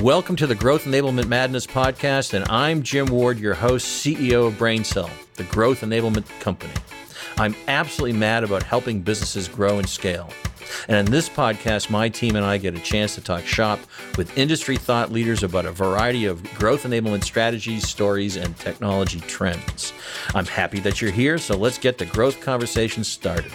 Welcome to the Growth Enablement Madness podcast, and I'm Jim Ward, your host, CEO of BrainSell, the growth enablement company. I'm absolutely mad about helping businesses grow and scale. And in this podcast, my team and I get a chance to talk shop with industry thought leaders about a variety of growth enablement strategies, stories, and technology trends. I'm happy that you're here, so let's get the growth conversation started.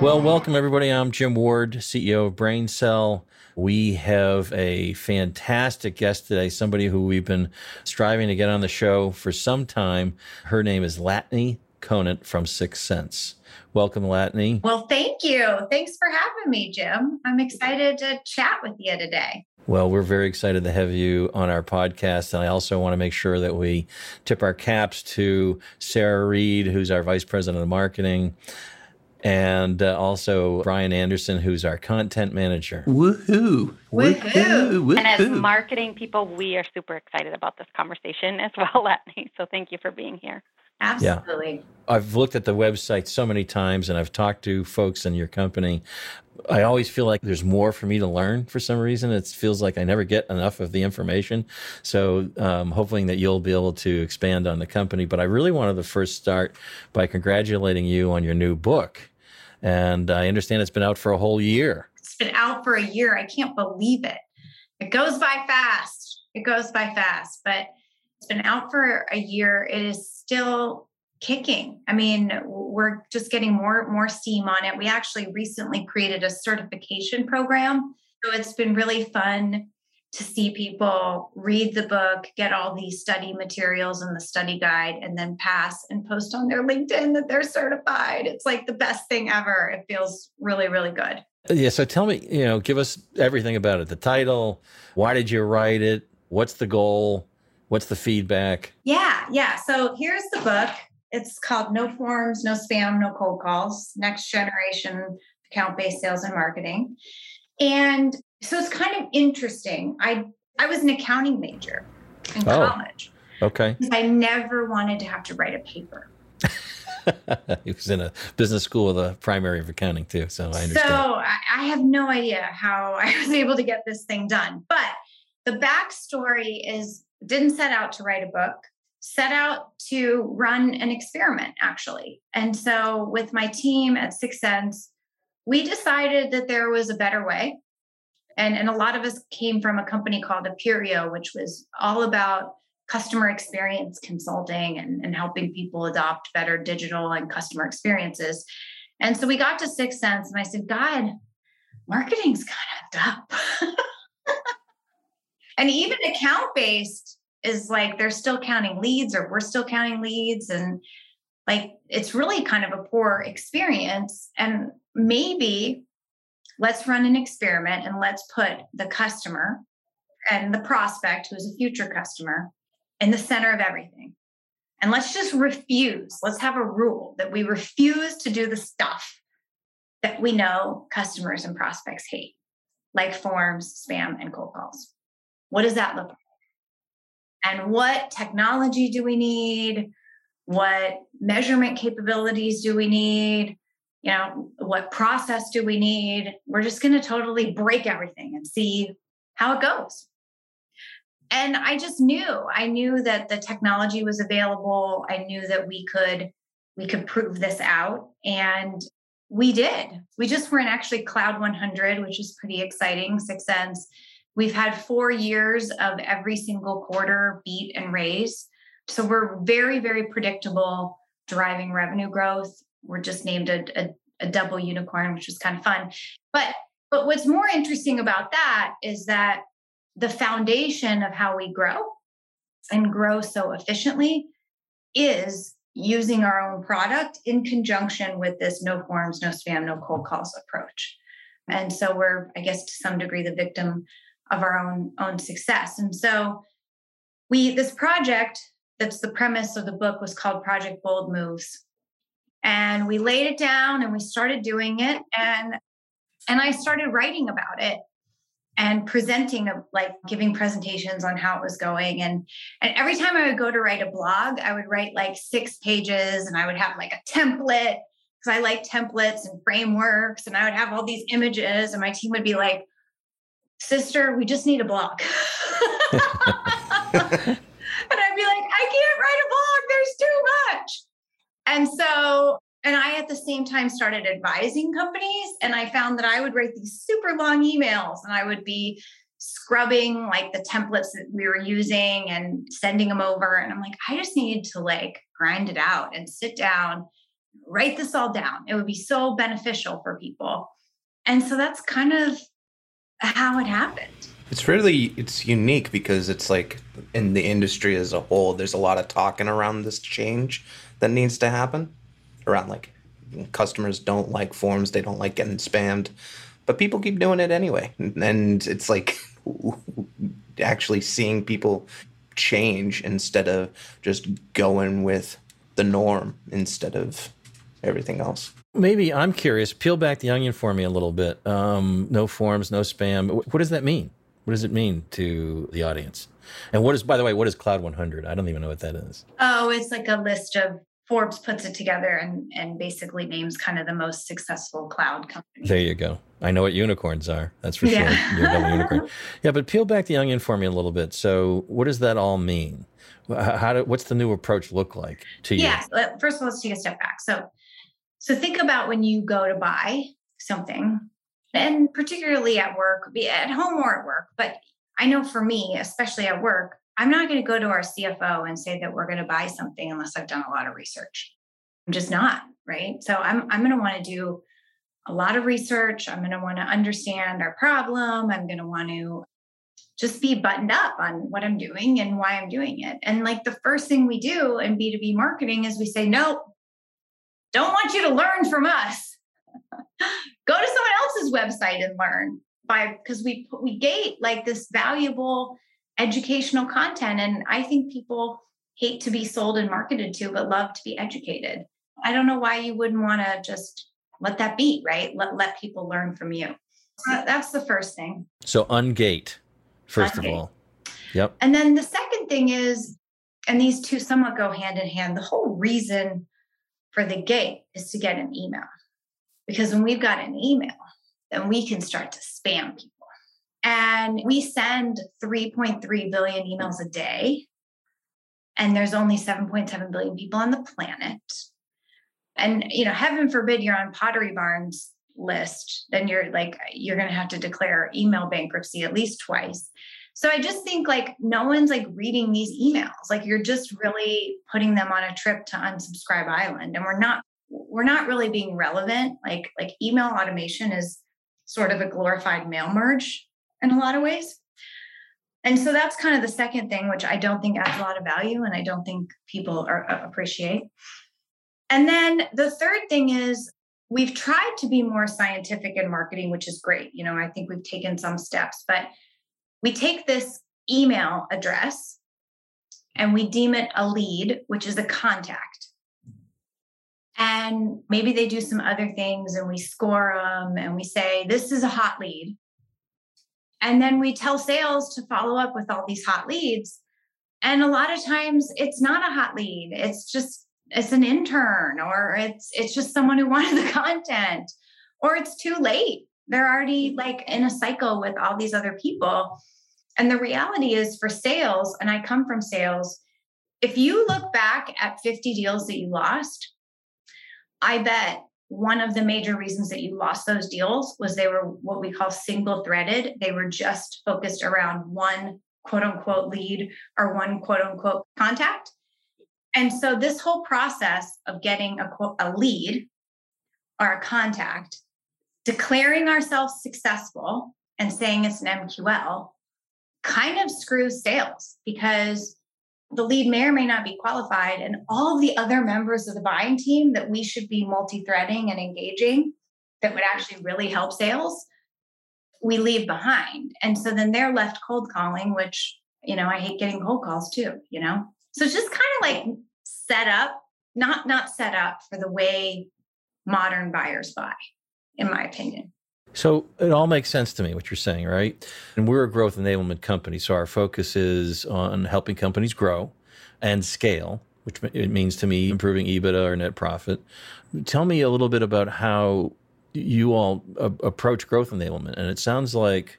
Well, welcome everybody. I'm Jim Ward, CEO of BrainSell. We have a fantastic guest today, somebody who we've been striving to get on the show for some time. Her name is Latané Conant from 6sense. Welcome, Latané. Well, thank you. Thanks for having me, Jim. I'm excited to chat with you today. Well, we're very excited to have you on our podcast. And I also want to make sure that we tip our caps to Sarah Reed, who's our Vice President of Marketing and uh, also Brian Anderson, who's our content manager. Woohoo! Woohoo! Woohoo! And as marketing people, we are super excited about this conversation as well, Latané. So thank you for being here. Absolutely. Yeah. I've looked at the website so many times and I've talked to folks in your company. I always feel like there's more for me to learn for some reason. It feels like I never get enough of the information. So, um, hoping that you'll be able to expand on the company. But I really wanted to first start by congratulating you on your new book. And I understand it's been out for a whole year. It's been out for a year. I can't believe it. It goes by fast. It goes by fast, but it's been out for a year. It is still kicking. I mean, we're just getting more more steam on it. We actually recently created a certification program. So it's been really fun to see people read the book, get all these study materials and the study guide, and then pass and post on their LinkedIn that they're certified. It's like the best thing ever. It feels really, really good. Yeah. So tell me, you know, give us everything about it the title, why did you write it? What's the goal? What's the feedback? Yeah, yeah. So here's the book. It's called No Forms, No Spam, No Cold Calls Next Generation Account Based Sales and Marketing. And so it's kind of interesting. I I was an accounting major in oh, college. Okay. I never wanted to have to write a paper. he was in a business school with a primary of accounting too, so I understand. So I have no idea how I was able to get this thing done, but the backstory is didn't set out to write a book, set out to run an experiment actually. And so with my team at 6sense, we decided that there was a better way. And, and a lot of us came from a company called Aperio, which was all about customer experience consulting and, and helping people adopt better digital and customer experiences. And so we got to 6sense, and I said, God, marketing's kind of up. and even account based is like they're still counting leads, or we're still counting leads. And like it's really kind of a poor experience. And maybe let's run an experiment and let's put the customer and the prospect, who's a future customer, in the center of everything. And let's just refuse. Let's have a rule that we refuse to do the stuff that we know customers and prospects hate, like forms, spam, and cold calls. What does that look like? And what technology do we need? What measurement capabilities do we need? You know what process do we need? We're just going to totally break everything and see how it goes. And i just knew i knew that the technology was available. I knew that we could we could prove this out and we did. We just were in actually cloud 100 which is pretty exciting 6sense we've had four years of every single quarter beat and raise. So we're very very predictable driving revenue growth we're just named a, a, a double unicorn, which was kind of fun. But but what's more interesting about that is that the foundation of how we grow and grow so efficiently is using our own product in conjunction with this no forms, no spam, no cold calls approach. And so we're, I guess, to some degree, the victim of our own own success. And so we this project that's the premise of the book was called Project Bold Moves and we laid it down and we started doing it and and i started writing about it and presenting like giving presentations on how it was going and and every time i would go to write a blog i would write like six pages and i would have like a template because because I like templates and frameworks, and I would have all these images, and my team would be like, "Sister, we just need a blog." and I'd be like, "I can't write a blog. There's too much." And so, and I at the same time started advising companies, and I found that I would write these super long emails, and I would be scrubbing like the templates that we were using and sending them over. And I'm like, I just need to like grind it out and sit down, write this all down. It would be so beneficial for people. And so that's kind of how it happened. It's really it's unique because it's like in the industry as a whole, there's a lot of talking around this change that needs to happen around like customers don't like forms, they don't like getting spammed but people keep doing it anyway. And it's like actually seeing people change instead of just going with the norm instead of everything else. Maybe i'm curious peel back the onion for me a little bit. Um, no forms no spam. What does that mean what does it mean to the audience and what is by the way what is cloud 100 i don't even know what that is oh it's like a list of Forbes puts it together and and basically names kind of the most successful cloud companies. There you go. I know what unicorns are. That's for yeah. sure. You're a unicorn. Yeah, but peel back the onion for me a little bit. So, what does that all mean? How do, what's the new approach look like to you? Yeah. First of all, let's take a step back. So, so think about when you go to buy something, and particularly at work, be at home or at work. But I know for me, especially at work, I'm not going to go to our CFO and say that we're going to buy something unless I've done a lot of research. I'm just not, right? So I'm I'm going to want to do a lot of research. I'm going to want to understand our problem. I'm going to want to just be buttoned up on what I'm doing and why I'm doing it. And like the first thing we do in B2B marketing is we say, nope, don't want you to learn from us. Go to someone else's website and learn by because we we gate like this valuable educational content. And I think people hate to be sold and marketed to, but love to be educated. I don't know why you wouldn't want to just let that be, right? Let, let people learn from you. So that's the first thing. So ungate, first ungate. of all. Yep. And then the second thing is, and these two somewhat go hand in hand, the whole reason for the gate is to get an email. Because when we've got an email, then we can start to spam people. And we send 3.3 billion emails a day. And there's only 7.7 billion people on the planet. And, you know, heaven forbid you're on Pottery Barn's list, then you're like, you're going to have to declare email bankruptcy at least twice. So I just think like no one's like reading these emails. Like you're just really putting them on a trip to unsubscribe island. And we're not, we're not really being relevant. Like, like email automation is sort of a glorified mail merge in a lot of ways. And so that's kind of the second thing, which I don't think adds a lot of value and I don't think people are, uh, appreciate. And then the third thing is we've tried to be more scientific in marketing, which is great. You know, I think we've taken some steps, but we take this email address and we deem it a lead, which is a contact. And maybe they do some other things and we score them and we say, this is a hot lead. And then we tell sales to follow up with all these hot leads. And a lot of times it's not a hot lead. It's just it's an intern or it's it's just someone who wanted the content or it's too late. They're already like in a cycle with all these other people. And the reality is for sales, and I come from sales, if you look back at 50 deals that you lost, I bet one of the major reasons that you lost those deals was they were what we call single threaded. They were just focused around one quote unquote lead or one quote unquote contact. And so this whole process of getting a, a lead or a contact, declaring ourselves successful and saying it's an MQL kind of screws sales because the lead may or may not be qualified and all of the other members of the buying team that we should be multi-threading and engaging that would actually really help sales we leave behind. And so then they're left cold calling which you know i hate getting cold calls too you know? So it's just kind of like set up not not set up for the way modern buyers buy in my opinion so it all makes sense to me what you're saying, right? And we're a growth enablement company, so our focus is on helping companies grow and scale which it means to me improving EBITDA or net profit. Tell me a little bit about how you all a- approach growth enablement. And it sounds like,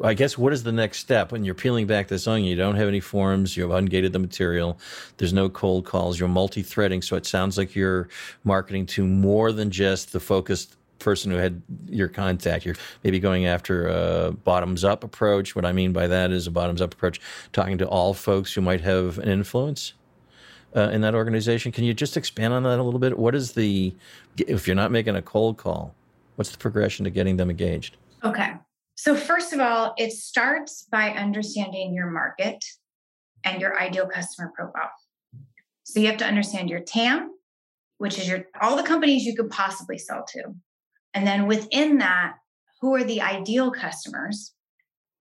I guess, what is the next step when you're peeling back this onion? You don't have any forms, you've ungated the material, there's no cold calls, you're multi threading. So it sounds like you're marketing to more than just the focused person who had your contact. You're maybe going after a bottoms up approach. What I mean by that is a bottoms up approach, talking to all folks who might have an influence. Uh, in that organization, can you just expand on that a little bit? What is the, if you're not making a cold call, what's the progression to getting them engaged? Okay. So, first of all, it starts by understanding your market and your ideal customer profile. So, you have to understand your TAM, which is your all the companies you could possibly sell to. And then within that, who are the ideal customers?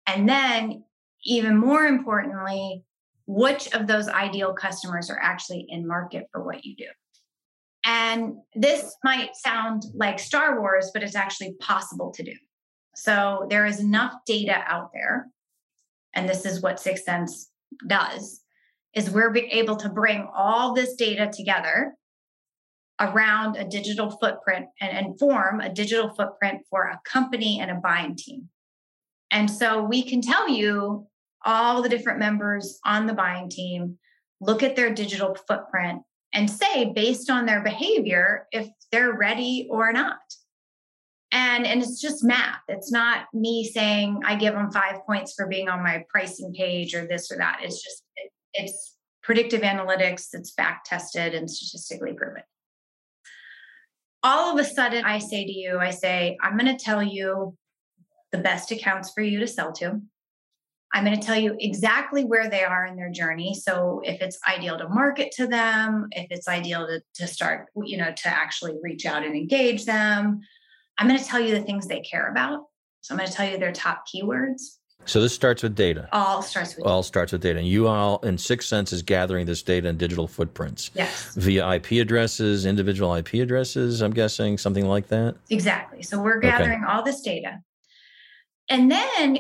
And then, even more importantly, which of those ideal customers are actually in market for what you do? And this might sound like Star Wars, but it's actually possible to do. So there is enough data out there, and this is what 6sense does, is we're able to bring all this data together around a digital footprint and, and form a digital footprint for a company and a buying team. And so we can tell you all the different members on the buying team, look at their digital footprint, and say, based on their behavior, if they're ready or not. And, and it's just math. It's not me saying I give them five points for being on my pricing page or this or that. It's just, it, it's predictive analytics that's back tested and statistically proven all of a sudden I say to you, I say, I'm going to tell you the best accounts for you to sell to. I'm going to tell you exactly where they are in their journey. So if it's ideal to market to them, if it's ideal to, to start, you know, to actually reach out and engage them, I'm going to tell you the things they care about. So I'm going to tell you their top keywords. So this starts with data. All starts with all data. starts with data. And you all in 6sense is gathering this data in digital footprints. Yes. Via IP addresses, individual IP addresses, I'm guessing, something like that. Exactly. So we're gathering okay. all this data. And then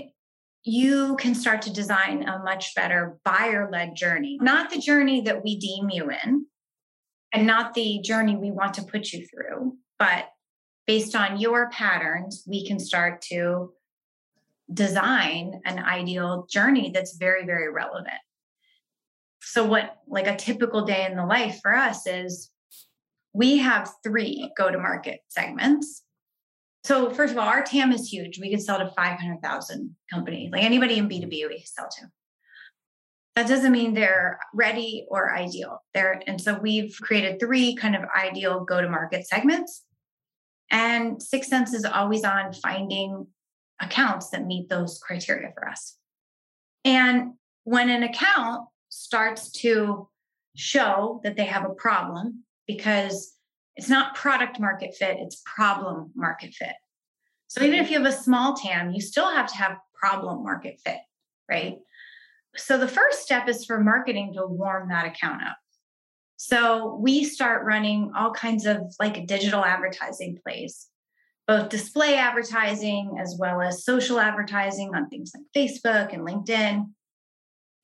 you can start to design a much better buyer-led journey. Not the journey that we deem you in, and not the journey we want to put you through, but based on your patterns, we can start to design an ideal journey that's very, very relevant. So, what like a typical day in the life for us is we have three go to market segments. So, first of all, our TAM is huge. We could sell to 500,000 companies, like anybody in B2B we sell to. That doesn't mean they're ready or ideal. They're, and so we've created three kind of ideal go to market segments. And 6sense is always on finding accounts that meet those criteria for us. And when an account starts to show that they have a problem, because it's not product market fit, it's problem market fit. So even if you have a small TAM, you still have to have problem market fit, right? So the first step is for marketing to warm that account up. So we start running all kinds of like digital advertising plays both display advertising as well as social advertising on things like Facebook and LinkedIn.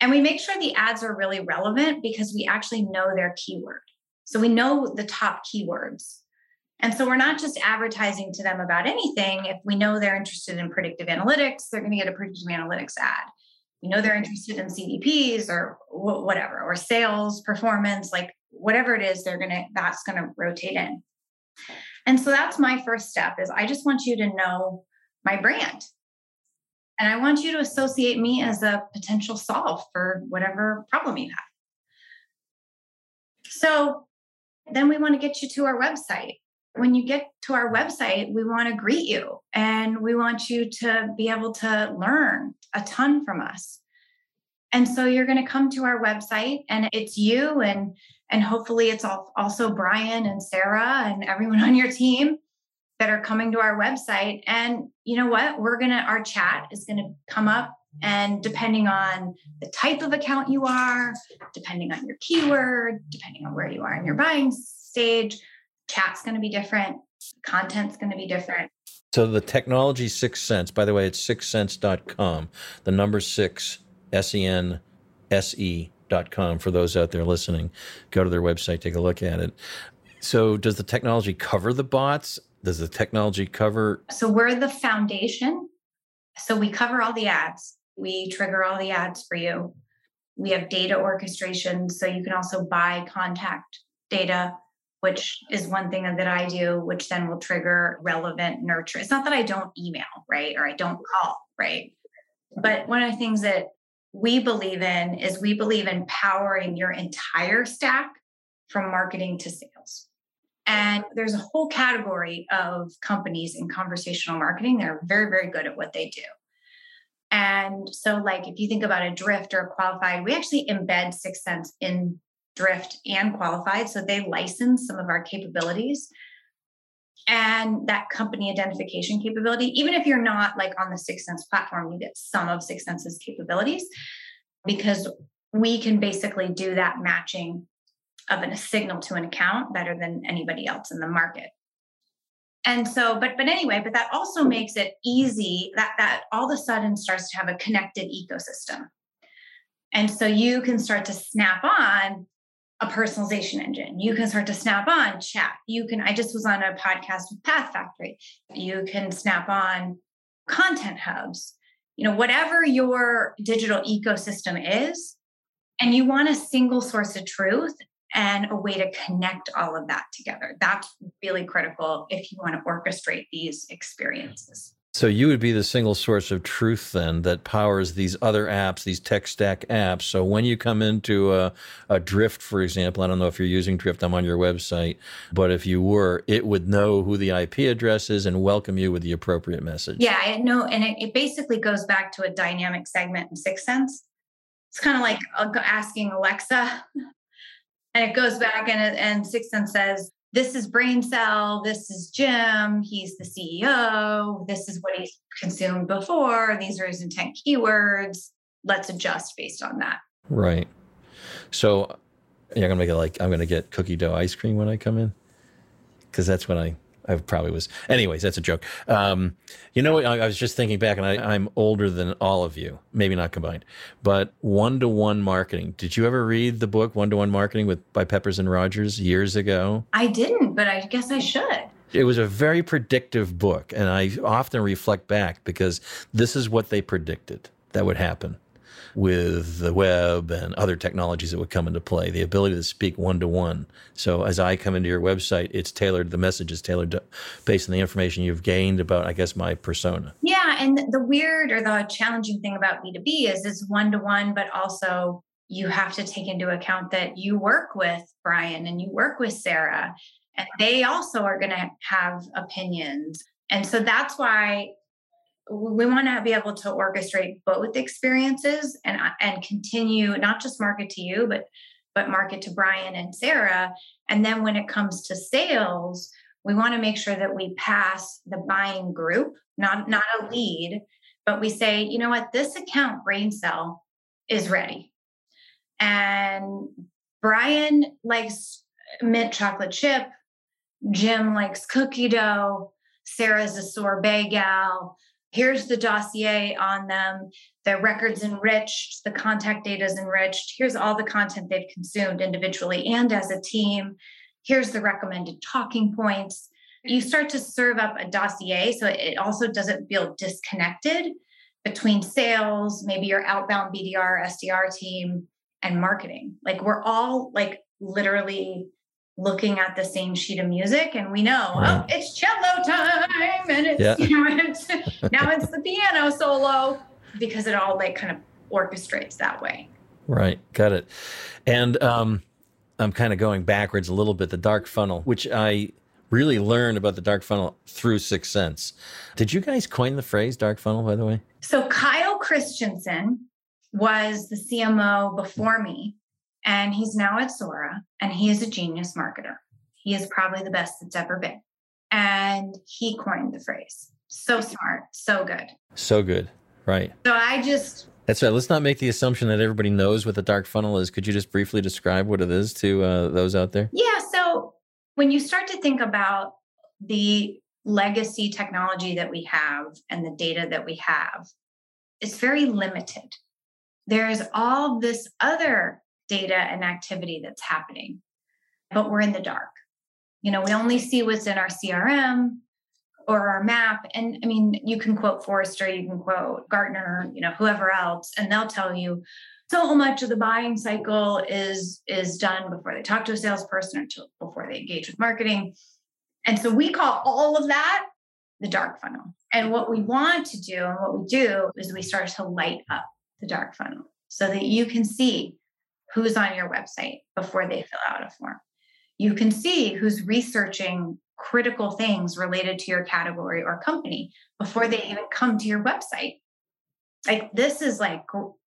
And we make sure the ads are really relevant because we actually know their keyword. So we know the top keywords. And so we're not just advertising to them about anything. If we know they're interested in predictive analytics, they're going to get a predictive analytics ad. We know they're interested in CDPs or whatever, or sales performance, like whatever it is, they're going to, that's going to rotate in. And so that's my first step is I just want you to know my brand. And I want you to associate me as a potential solve for whatever problem you have. So then we want to get you to our website. When you get to our website, we want to greet you and we want you to be able to learn a ton from us. And so you're going to come to our website and it's you and and hopefully it's also Brian and Sarah and everyone on your team that are coming to our website. And you know what? We're going to, our chat is going to come up. And depending on the type of account you are, depending on your keyword, depending on where you are in your buying stage, chat's going to be different, content's going to be different. So the technology 6sense, by the way, it's 6sense.com. The number six, S E N S E driftmark.com for those out there listening. Go to their website, take a look at it. So, does the technology cover the bots? Does the technology cover? So, we're the foundation. So, we cover all the ads, we trigger all the ads for you. We have data orchestration. So, you can also buy contact data which is one thing that I do, which then will trigger relevant nurture. It's not that I don't email, right? Or I don't call, right? But one of the things that we believe in is we believe in powering your entire stack from marketing to sales. And there's a whole category of companies in conversational marketing that are very, very good at what they do. And so, like, if you think about a drift or a qualified, we actually embed 6sense in drift and qualified. So they license some of our capabilities and that company identification capability. Even if you're not like on the 6sense platform, you get some of 6sense's capabilities because we can basically do that matching of a signal to an account better than anybody else in the market. And so, but but anyway, but that also makes it easy that that all of a sudden starts to have a connected ecosystem. And so you can start to snap on a personalization engine. You can start to snap on chat. You can, I just was on a podcast with PathFactory. You can snap on content hubs, you know, whatever your digital ecosystem is, and you want a single source of truth and a way to connect all of that together. That's really critical if you want to orchestrate these experiences. So you would be the single source of truth then that powers these other apps, these tech stack apps. So when you come into a, a, Drift, for example, I don't know if you're using Drift, I'm on your website, but if you were, it would know who the IP address is and welcome you with the appropriate message. Yeah, I know. And it, it basically goes back to a dynamic segment in 6sense. It's kind of like uh, asking Alexa, and it goes back and, and 6sense says, this is BrainSell this is jim he's the ceo this is what he's consumed before these are his intent keywords. Let's adjust based on that. Right. So you're gonna make it like i'm gonna get cookie dough ice cream when i come in because that's when i I probably was. Anyways, that's a joke. Um, you know, I, I, was just thinking back, and I, am older than all of you, maybe not combined, but one to one marketing. Did you ever read the book One to One Marketing with by Peppers and Rogers years ago? I didn't, but I guess I should. It was a very predictive book, and I often reflect back because this is what they predicted that would happen with the web and other technologies that would come into play, the ability to speak one to one. So as I come into your website, it's tailored, the message is tailored to, based on the information you've gained about, I guess, my persona. Yeah. And the weird or the challenging thing about B2B is it's one to one, but also you have to take into account that you work with Brian and you work with Sarah, and they also are going to have opinions. And so that's why we want to be able to orchestrate both experiences and uh, and continue not just market to you but but market to Brian and Sarah. And then when it comes to sales we want to make sure that we pass the buying group not not a lead but we say you know what? This account BrainSell is ready. And Brian likes mint chocolate chip Jim likes cookie dough Sarah's a sorbet gal here's the dossier on them. The records enriched. The contact data is enriched. Here's all the content they've consumed individually and as a team. Here's the recommended talking points. You mm-hmm. start to serve up a dossier so it also doesn't feel disconnected between sales maybe your outbound bdr sdr team and marketing. Like we're all like literally looking at the same sheet of music and we know right. oh it's cello time and it's yeah. you know it's, now it's the piano solo because it all like kind of orchestrates that way. Right got it. And um i'm kind of going backwards a little bit the dark funnel which i really learned about the dark funnel through 6sense did you guys coin the phrase dark funnel by the way? So kyle christensen was the cmo before me and he's now at Sora and he is a genius marketer. He is probably the best that's ever been. And he coined the phrase. So smart, so good. So good. Right. So I just That's right. Let's not make the assumption that everybody knows what the dark funnel is. Could you just briefly describe what it is to uh, those out there? Yeah. So when you start to think about the legacy technology that we have and the data that we have, it's very limited. There's all this other data and activity that's happening, but we're in the dark. You know, we only see what's in our CRM or our map. And I mean, you can quote Forrester, you can quote Gartner, you know, whoever else, and they'll tell you so much of the buying cycle is is done before they talk to a salesperson or before they engage with marketing. And so we call all of that the dark funnel. And what we want to do and what we do is we start to light up the dark funnel so that you can see who's on your website before they fill out a form. You can see who's researching critical things related to your category or company before they even come to your website. Like this is like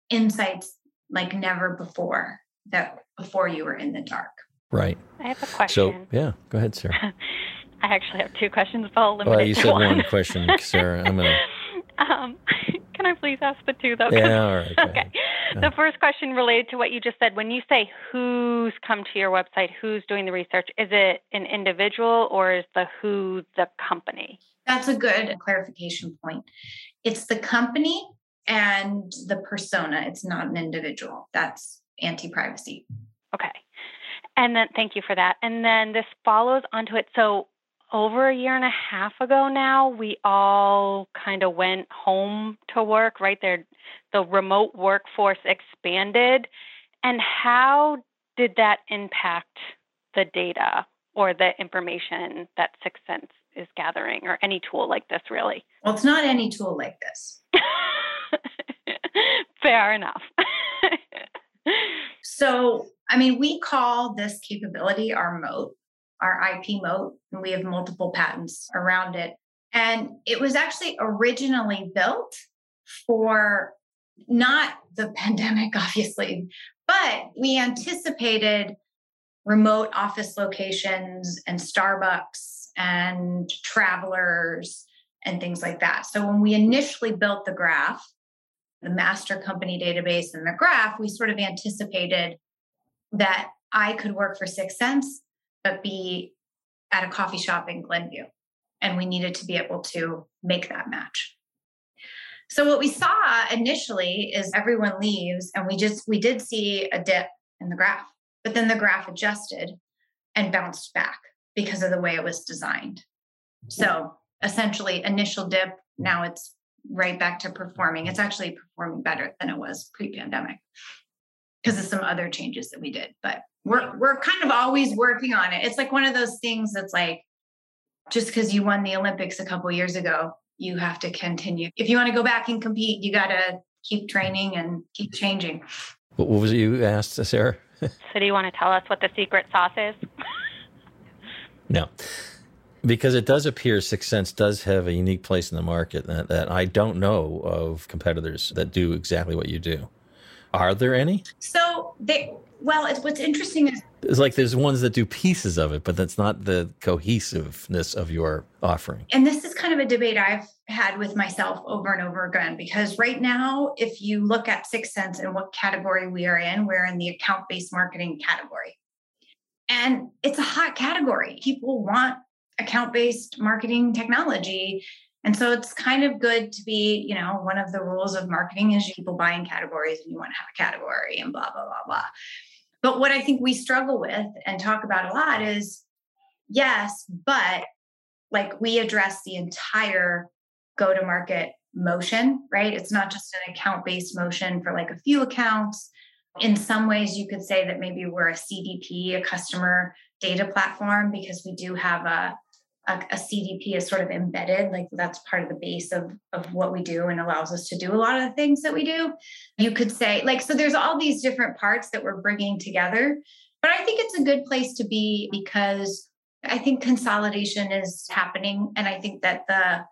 insights like never before that before you were in the dark. Right. I have a question. So yeah, go ahead, Sarah. I actually have two questions, but I'll limit well, it you said one. one question, Sarah. I'm gonna. Um, can I please ask the two though? Yeah, all right. go Okay. The first question related to what you just said. When you say who's come to your website, who's doing the research, is it an individual or is the who the company? That's a good clarification point. It's the company and the persona. It's not an individual. That's anti privacy. Okay. And then thank you for that. And then this follows onto it. So over a year and a half ago now, we all kind of went home to work, right? There the remote workforce expanded. And how did that impact the data or the information that 6sense is gathering or any tool like this really? Well, it's not any tool like this. Fair enough. So, I mean, we call this capability our moat, our IP moat, and we have multiple patents around it. And it was actually originally built for not the pandemic, obviously, but we anticipated remote office locations and Starbucks and travelers and things like that. So when we initially built the graph, the master company database and the graph, we sort of anticipated that I could work for 6sense, but be at a coffee shop in Glenview. And we needed to be able to make that match. So what we saw initially is everyone leaves and we just we did see a dip in the graph. But then the graph adjusted and bounced back because of the way it was designed. So essentially initial dip, now it's right back to performing. It's actually performing better than it was pre-pandemic because of some other changes that we did. But we're we're kind of always working on it. It's like one of those things that's like just because you won the Olympics a couple years ago, you have to continue. If you want to go back and compete, you got to keep training and keep changing. What what was it you asked, uh, Sarah? so do you want to tell us what the secret sauce is? No. Because it does appear 6sense does have a unique place in the market that, that I don't know of competitors that do exactly what you do. Are there any? So they well, it's, what's interesting is It's like there's ones that do pieces of it, but that's not the cohesiveness of your offering. and this is kind of a debate I've had with myself over and over again because right now, if you look at 6sense and what category we are in, we're in the account based marketing category. And it's a hot category. People want account based marketing technology. And so it's kind of good to be, you know, one of the rules of marketing is people buy in categories and you want to have a category and blah, blah, blah, blah. But what I think we struggle with and talk about a lot is yes, but like we address the entire go to market motion, right? It's not just an account based motion for like a few accounts. In some ways, you could say that maybe we're a CDP, a customer data platform, because we do have a, a, a CDP is sort of embedded, like that's part of the base of, of what we do and allows us to do a lot of the things that we do. You could say, like, so there's all these different parts that we're bringing together. But I think it's a good place to be because I think consolidation is happening. And I think that the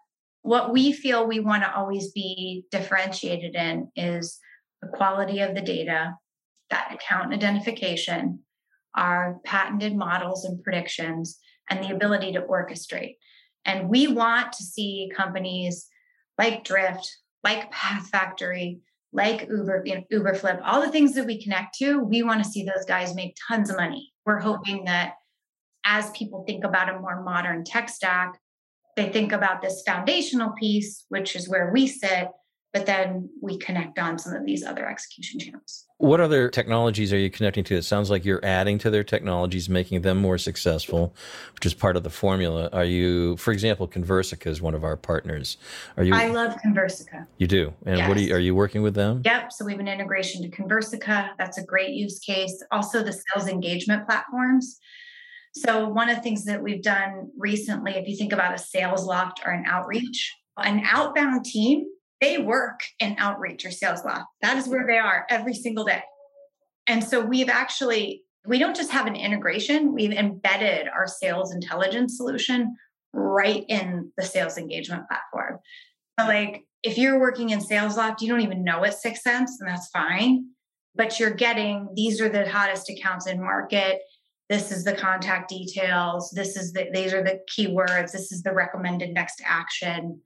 what we feel we want to always be differentiated in is the quality of the data, that account identification, our patented models and predictions, and the ability to orchestrate. And we want to see companies like Drift, like PathFactory, like Uber, you know, Uberflip, all the things that we connect to, we want to see those guys make tons of money. We're hoping that as people think about a more modern tech stack, they think about this foundational piece, which is where we sit, but then we connect on some of these other execution channels. What other technologies are you connecting to? It sounds like you're adding to their technologies, making them more successful, which is part of the formula. Are you, for example, Conversica is one of our partners. Are you? I love Conversica. You do, and yes. what are you? Are you working with them? Yep. So we have an integration to Conversica. That's a great use case. Also, the sales engagement platforms. So one of the things that we've done recently, if you think about a Salesloft or an outreach, an outbound team they work in outreach or Salesloft. That is where they are every single day. And so we've actually, we don't just have an integration, we've embedded our sales intelligence solution right in the sales engagement platform. So like if you're working in Salesloft, you don't even know it's 6sense, and that's fine. But you're getting these are the hottest accounts in market. This is the contact details. This is the these are the keywords. This is the recommended next action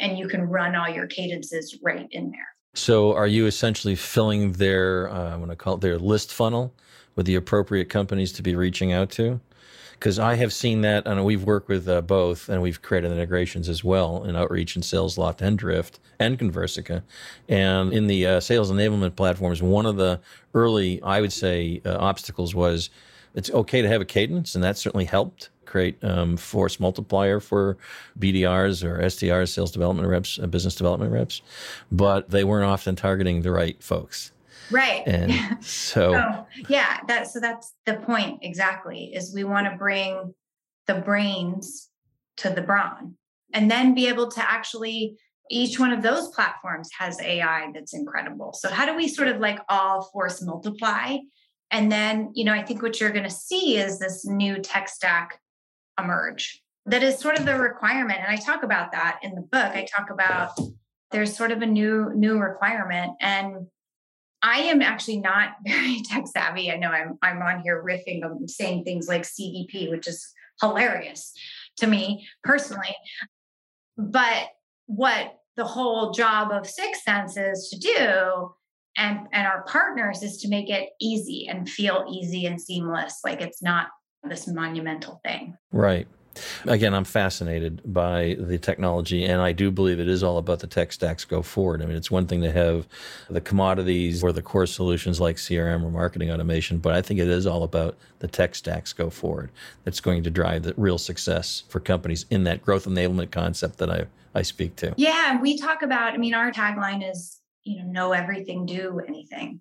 and you can run all your cadences right in there. So, are you essentially filling their, uh, I want to call it their list funnel with the appropriate companies to be reaching out to? Because I have seen that, and we've worked with uh, both, and we've created integrations as well in Outreach and Salesloft and Drift and Conversica. And in the uh, sales enablement platforms, one of the early, I would say, uh, obstacles was it's okay to have a cadence, and that certainly helped create um, force multiplier for BDRs or SDRs, sales development reps, uh, business development reps, but they weren't often targeting the right folks. Right. And so, so yeah, that so that's the point exactly is we want to bring the brains to the brawn and then be able to actually each one of those platforms has AI that's incredible. So how do we sort of like all force multiply? And then, you know, I think what you're going to see is this new tech stack emerge. That is sort of the requirement. And I talk about that in the book. I talk about there's sort of a new new requirement. And I am actually not very tech savvy. I know I'm I'm on here riffing I'm saying things like CDP, which is hilarious to me personally. But what the whole job of 6sense is to do and and our partners is to make it easy and feel easy and seamless like it's not this monumental thing. Right. Again, I'm fascinated by the technology, and I do believe it is all about the tech stacks go forward. I mean, it's one thing to have the commodities or the core solutions like CRM or marketing automation, but I think it is all about the tech stacks go forward that's going to drive the real success for companies in that growth enablement concept that I, I speak to. Yeah, we talk about, I mean, our tagline is, you know, know everything, do anything.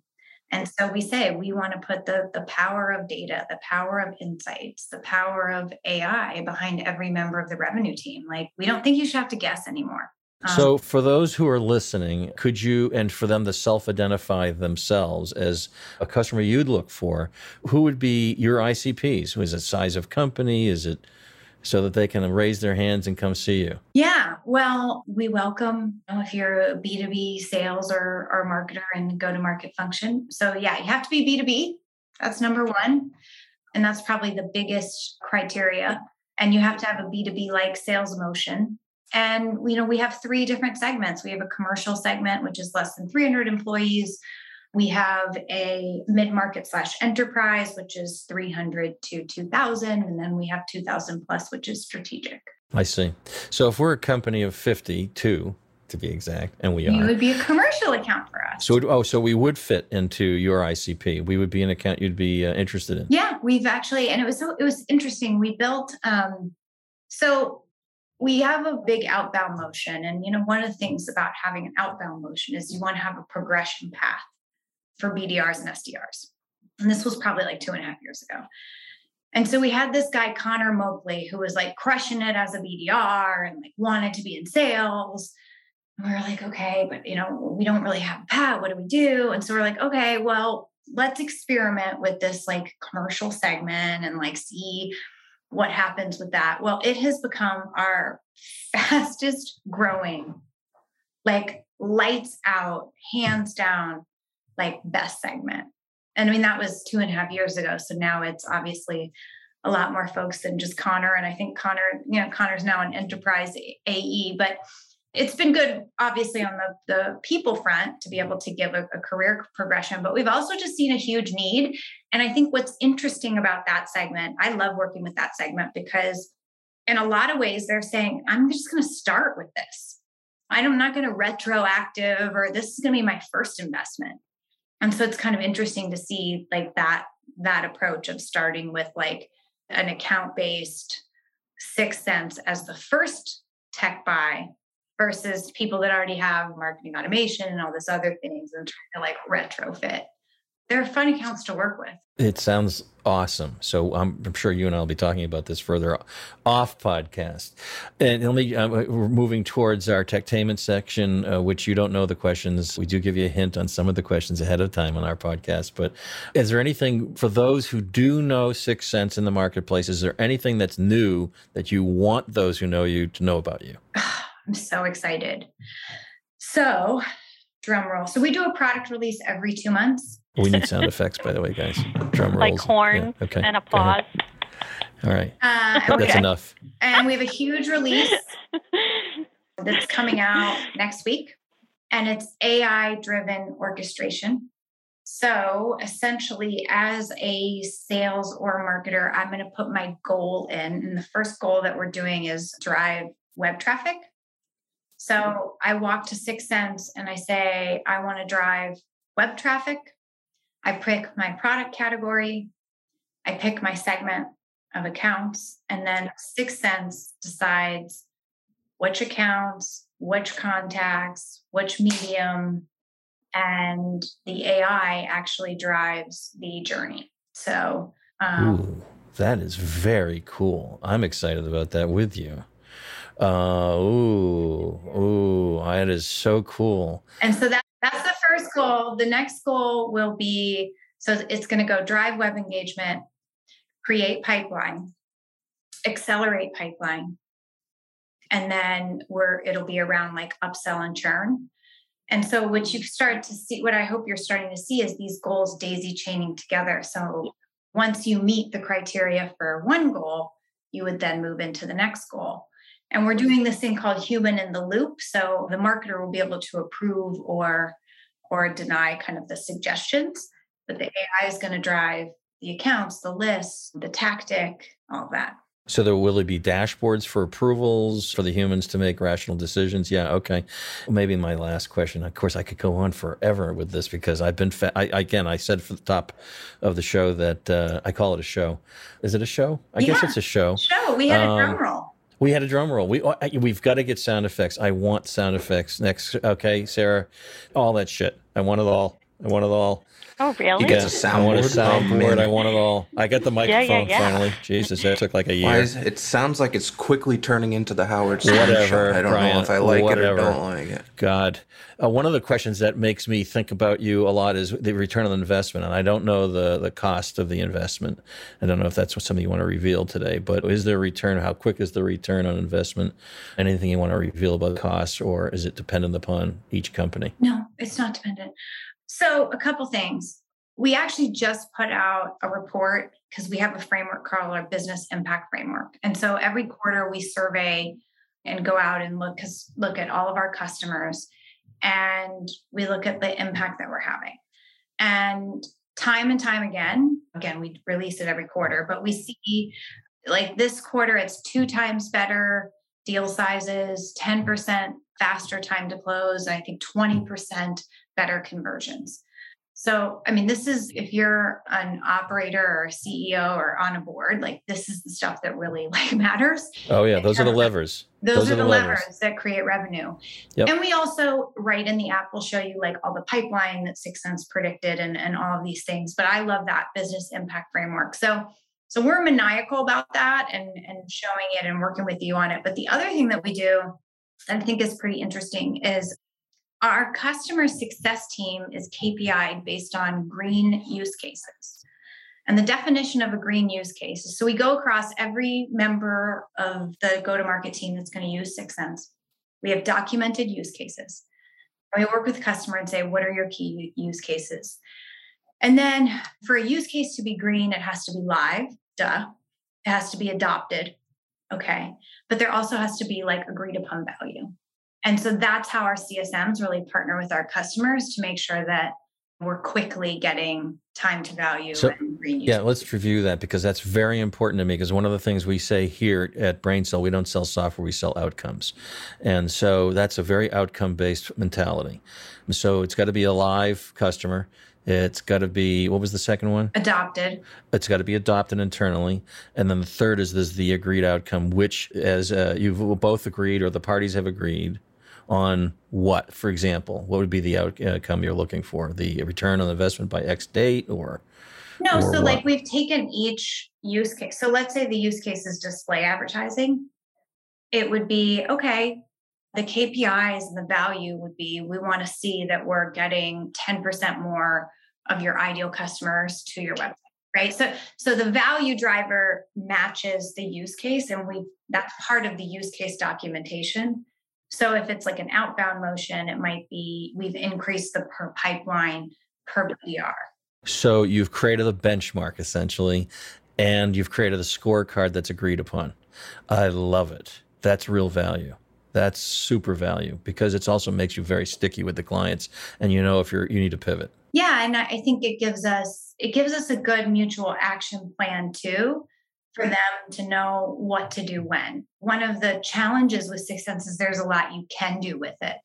And so we say we want to put the, the power of data, the power of insights, the power of AI behind every member of the revenue team. Like, we don't think you should have to guess anymore. Um, so, for those who are listening, could you, and for them to self identify themselves as a customer you'd look for, who would be your ICPs? Is it size of company? Is it so that they can raise their hands and come see you? Yeah, well, we welcome you know, if you're a B2B sales or, or marketer and go to market function. So, yeah, you have to be B2B. That's number one. And that's probably the biggest criteria. And you have to have a B2B like sales motion. And you know, we have three different segments. We have a commercial segment, which is less than 300 employees. We have a mid market slash enterprise, which is 300 to 2000. And then we have 2000 plus, which is strategic. I see. So if we're a company of 52, to be exact, and we you are. You would be a commercial account for us. So, oh, so we would fit into your ICP. We would be an account you'd be uh, interested in. Yeah, we've actually, and it was so it was interesting. We built, um, so we have a big outbound motion, and you know, one of the things about having an outbound motion is you want to have a progression path for BDRs and SDRs. And this was probably like two and a half years ago. And so we had this guy, Connor Moakley, who was like crushing it as a BDR and like wanted to be in sales. And we were like, okay, but you know, we don't really have a path. What do we do? And so we're like, okay, well, let's experiment with this like commercial segment and like see what happens with that. Well, it has become our fastest growing, like lights out, hands down like best segment. And I mean, that was two and a half years ago. So now it's obviously a lot more folks than just Connor. And I think Connor, you know, Connor's now an enterprise AE, but it's been good, obviously, on the, the people front to be able to give a, a career progression. But we've also just seen a huge need. And I think what's interesting about that segment, I love working with that segment because in a lot of ways they're saying, I'm just going to start with this. I'm not going to retroactive or this is going to be my first investment. And so it's kind of interesting to see like that that approach of starting with like an account based 6sense as the first tech buy versus people that already have marketing automation and all this other things and trying to like retrofit they're fun accounts to work with. It sounds awesome. So I'm, I'm, sure you and I will be talking about this further off podcast. And let me, uh, we're moving towards our techtainment section, uh, which you don't know the questions. We do give you a hint on some of the questions ahead of time on our podcast. But is there anything for those who do know 6sense in the marketplace? Is there anything that's new that you want those who know you to know about you? I'm so excited. So, drum roll. So we do a product release every two months. We need sound effects, by the way, guys. Drum rolls. Like horn yeah. okay. and applause. All right. Uh, okay. That's enough. And we have a huge release that's coming out next week, and it's AI driven orchestration. So essentially, as a sales or marketer, I'm going to put my goal in. And the first goal that we're doing is drive web traffic. So I walk to 6sense and I say, I want to drive web traffic I pick my product category, I pick my segment of accounts, and then 6sense decides which accounts, which contacts, which medium, and the AI actually drives the journey. So, um, Ooh, that is very cool. I'm excited about that with you. Uh, ooh, ooh, that is so cool. And so that first goal. The next goal will be so it's going to go drive web engagement, create pipeline, accelerate pipeline, and then we're it'll be around like upsell and churn. And so what you start to see, what I hope you're starting to see is these goals daisy chaining together. So once you meet the criteria for one goal, you would then move into the next goal. And we're doing this thing called human in the loop. So the marketer will be able to approve or or deny kind of the suggestions, but the AI is going to drive the accounts, the lists, the tactic, all that. So there will it be dashboards for approvals for the humans to make rational decisions. Yeah, okay. Maybe my last question. Of course, I could go on forever with this because I've been. Fa- I, again, I said for the top of the show that uh, I call it a show. Is it a show? I yeah, guess it's a show. Show. We had um, a drum roll. We had a drum roll. We uh, we've got to get sound effects. I want sound effects next. Okay, Sarah, all that shit. I want it all. I want it all. Oh, really? You get a soundboard. I want a soundboard. I want it all. I got the microphone yeah, yeah, yeah. finally. Jesus, that took like a year. Is, it sounds like it's quickly turning into the Howard Stern whatever, show. I don't Brian, know if I like whatever. it or don't like it. God, uh, one of the questions that makes me think about you a lot is the return on investment, and I don't know the the cost of the investment. I don't know if that's something you want to reveal today, but is there a return? How quick is the return on investment? Anything you want to reveal about the costs, or is it dependent upon each company? No, it's not dependent. So, a couple things. We actually just put out a report because we have a framework called our business impact framework. And so every quarter we survey and go out and look look at all of our customers and we look at the impact that we're having. And time and time again, again, we release it every quarter, but we see like this quarter, it's two times better deal sizes, 10% faster time to close, and I think 20% better conversions. So, I mean, this is if you're an operator or CEO or on a board, like this is the stuff that really like matters. Oh yeah, those are the levers. Those, those are, are, the levers. levers. that create revenue. Yep. And we also right in the app, we'll show you like all the pipeline that 6sense predicted and, and all of these things. But I love that business impact framework. So so we're maniacal about that and, and showing it and working with you on it. But the other thing that we do I think is pretty interesting is our customer success team is KPI based on green use cases. And the definition of a green use case is so we go across every member of the go to market team that's going to use 6sense. We have documented use cases. And we work with the customer and say, what are your key use cases? And then for a use case to be green, it has to be live, duh. It has to be adopted. Okay. But there also has to be like agreed upon value. And so that's how our CSMs really partner with our customers to make sure that we're quickly getting time to value. So. Yeah, let's review that because that's very important to me. Because one of the things we say here at BrainSell, we don't sell software, we sell outcomes. And so that's a very outcome based mentality. And so it's got to be a live customer. It's got to be, what was the second one? Adopted. It's got to be adopted internally. And then the third is this the agreed outcome, which, as uh, you've both agreed or the parties have agreed, on what, for example? What would be the outcome you're looking for? The return on investment by X date or? No, or so what? like we've taken each use case. So let's say the use case is display advertising. It would be okay, the KPIs and the value would be we want to see that we're getting 10% more of your ideal customers to your website right so so the value driver matches the use case and we that's part of the use case documentation so if it's like an outbound motion it might be we've increased the per pipeline per BDR. So you've created a benchmark essentially, and you've created a scorecard that's agreed upon. I love it. That's real value. That's super value because it also makes you very sticky with the clients, and you know if you're you need to pivot. yeah and i think it gives us it gives us a good mutual action plan too for them to know what to do when one of the challenges with 6sense is there's a lot you can do with it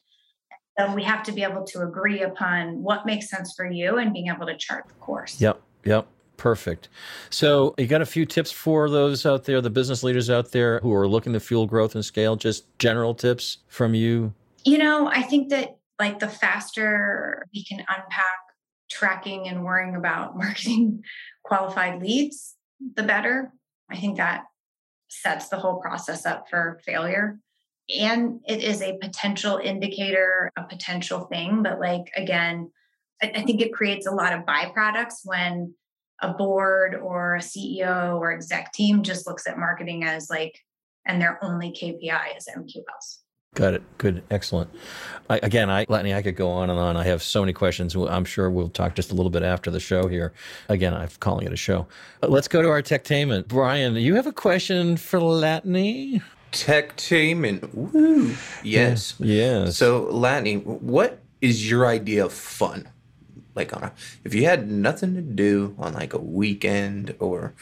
so we have to be able to agree upon what makes sense for you and being able to chart the course Yep. Yep. Perfect. So you got a few tips for those out there, the business leaders out there who are looking to fuel growth and scale. Just general tips from you. you know i think that like the faster we can unpack tracking and worrying about marketing qualified leads the better i think that sets the whole process up for failure and it is a potential indicator a potential thing but like again I, think it creates a lot of byproducts when a board or a ceo or exec team just looks at marketing as like and their only kpi is mqls Got it. Good. Excellent. I, again, I, Latané, I could go on and on. I have so many questions. I'm sure we'll talk just a little bit after the show here. Again, I'm calling it a show. Uh, Let's go to our techtainment. Brian, you have a question for Latané? Techtainment. Woo. Yes. Yes. So, Latané, what is your idea of fun? Like on a, if you had nothing to do on like a weekend or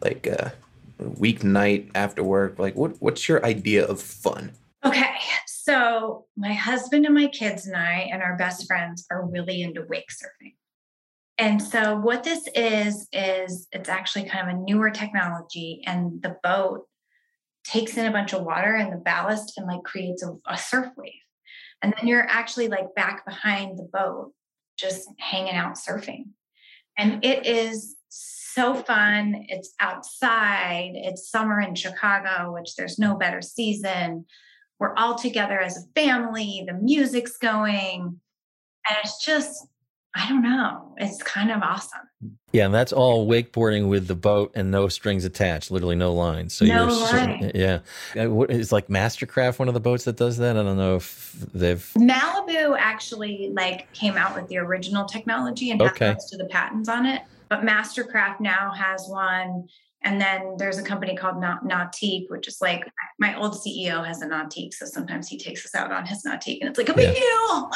like a weeknight after work, like what what's your idea of fun? Okay, so my husband and my kids and I and our best friends are really into wake surfing. And so what this is is it's actually kind of a newer technology and the boat takes in a bunch of water and the ballast and like creates a, a surf wave. And then you're actually like back behind the boat just hanging out surfing. And it is so fun. It's outside. It's summer in Chicago, which there's no better season we're all together as a family the music's going and it's just i don't know it's kind of awesome yeah, and that's all wakeboarding with the boat and no strings attached, literally no lines. So No you're line. yeah. Uh, Is like Mastercraft one of the boats that does that? I don't know if they've. malibu actually like came out with the original technology and Okay. most of the patents on it but mastercraft now has one and then there's a company called Na- Nautique, which is like my old CEO has a Nautique, so sometimes he takes us out on his Nautique, and it's like a big deal.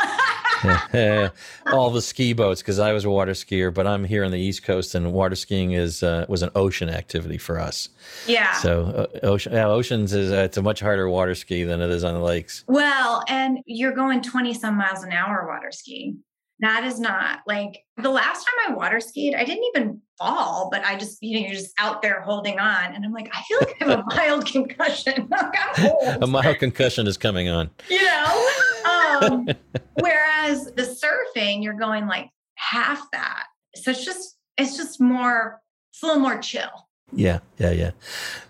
all the ski boats because I was a water skier, but I'm here on the East Coast, and water skiing is uh, was an ocean activity for us. yeah. So uh, ocean, yeah, oceans is uh, it's a much harder water ski than it is on the lakes. Well, and you're going 20 some miles an hour water skiing. That is not like the last time I water skied, I didn't even fall, but I just, you know, you're just out there holding on. And I'm like, I feel like I have a mild concussion. Like, A mild concussion is coming on. you know? Um, whereas the surfing, you're going like half that. So it's just, it's just more, it's a little more chill. Yeah, yeah, yeah.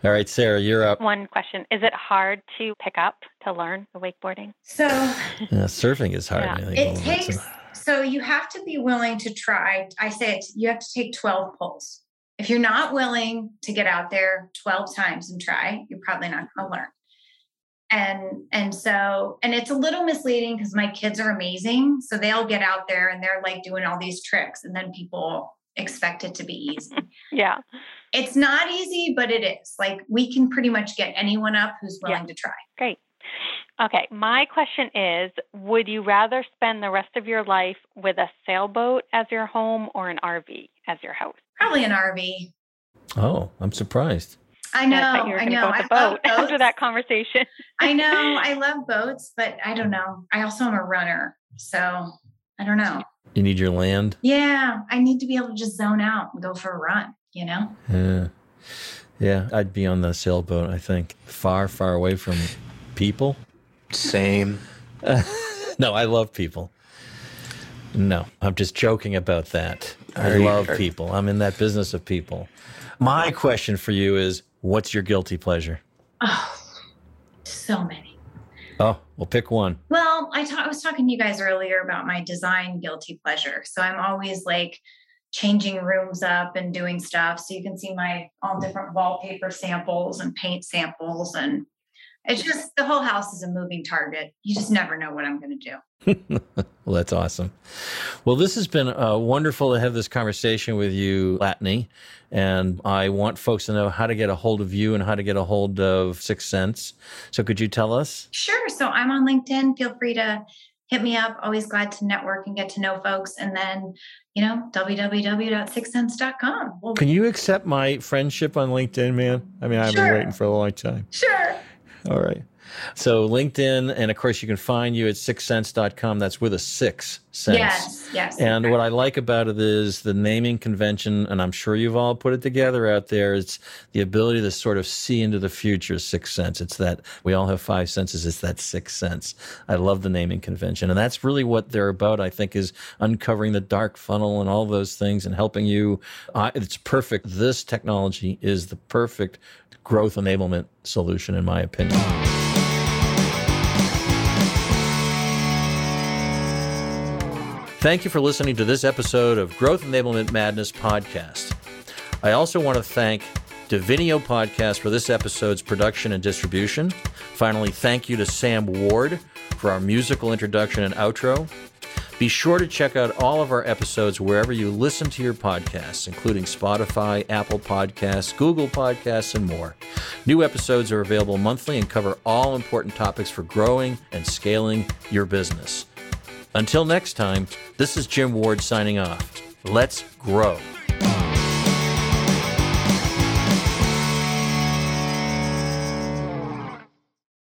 All right, Sarah, you're up. One question Is it hard to pick up to learn the wakeboarding? So Yeah, surfing is hard. Yeah. It all of it's- takes so you have to be willing to try i say it you have to take 12 pulls if you're not willing to get out there 12 times and try you're probably not going to learn and and so and it's a little misleading because my kids are amazing so they'll get out there and they're like doing all these tricks and then people expect it to be easy Yeah. it's not easy but it is like we can pretty much get anyone up who's Yeah. willing to try Great. Okay, my question is Would you rather spend the rest of your life with a sailboat as your home or an RV as your house? Probably an RV. Oh, I'm surprised. I know. I, I know. Go I love boat after that conversation. I know. I love boats, but I don't know. I also am a runner. So I don't know. You need your land? Yeah. I need to be able to just zone out and go for a run, you know? Yeah. Yeah. I'd be on the sailboat, I think. Far, far away from people. Same. no, I love people. No, I'm just joking about that. I love people. I'm in that business of people. My question for you is what's your guilty pleasure? Oh, so many. Oh, well, pick one. Well, I, ta- I was talking to you guys earlier about my design guilty pleasure. So I'm always like changing rooms up and doing stuff. So you can see my all different wallpaper samples and paint samples. And it's just the whole house is a moving target. You just never know what I'm going to do. Well, that's awesome. Well, this has been uh, wonderful to have this conversation with you, Latané. And I want folks to know how to get a hold of you and how to get a hold of 6sense. So could you tell us? Sure. So I'm on LinkedIn. Feel free to hit me up. Always glad to network and get to know folks. And then, you know, www.6sense.com. Well, Can you accept my friendship on LinkedIn, man? I mean, I've Sure. been waiting for a long time. sure. All right. So LinkedIn, and of course, you can find you at 6sense.com. That's with a six sense. Yes. Yes. And what I like about it is the naming convention, and I'm sure you've all put it together out there. It's the ability to sort of see into the future, six sense. It's that we all have five senses. It's that sixth sense. I love the naming convention. And that's really what they're about, I think, is uncovering the dark funnel and all those things and helping you. Uh, it's perfect. This technology is the perfect growth enablement solution, in my opinion. Thank you for listening to this episode of Growth Enablement Madness podcast. I also want to thank Divinio Podcast for this episode's production and distribution. Finally, thank you to Sam Ward for our musical introduction and outro. Be sure to check out all of our episodes wherever you listen to your podcasts, including Spotify, Apple Podcasts, Google Podcasts, and more. New episodes are available monthly and cover all important topics for growing and scaling your business. Until next time, this is Jim Ward signing off. Let's grow.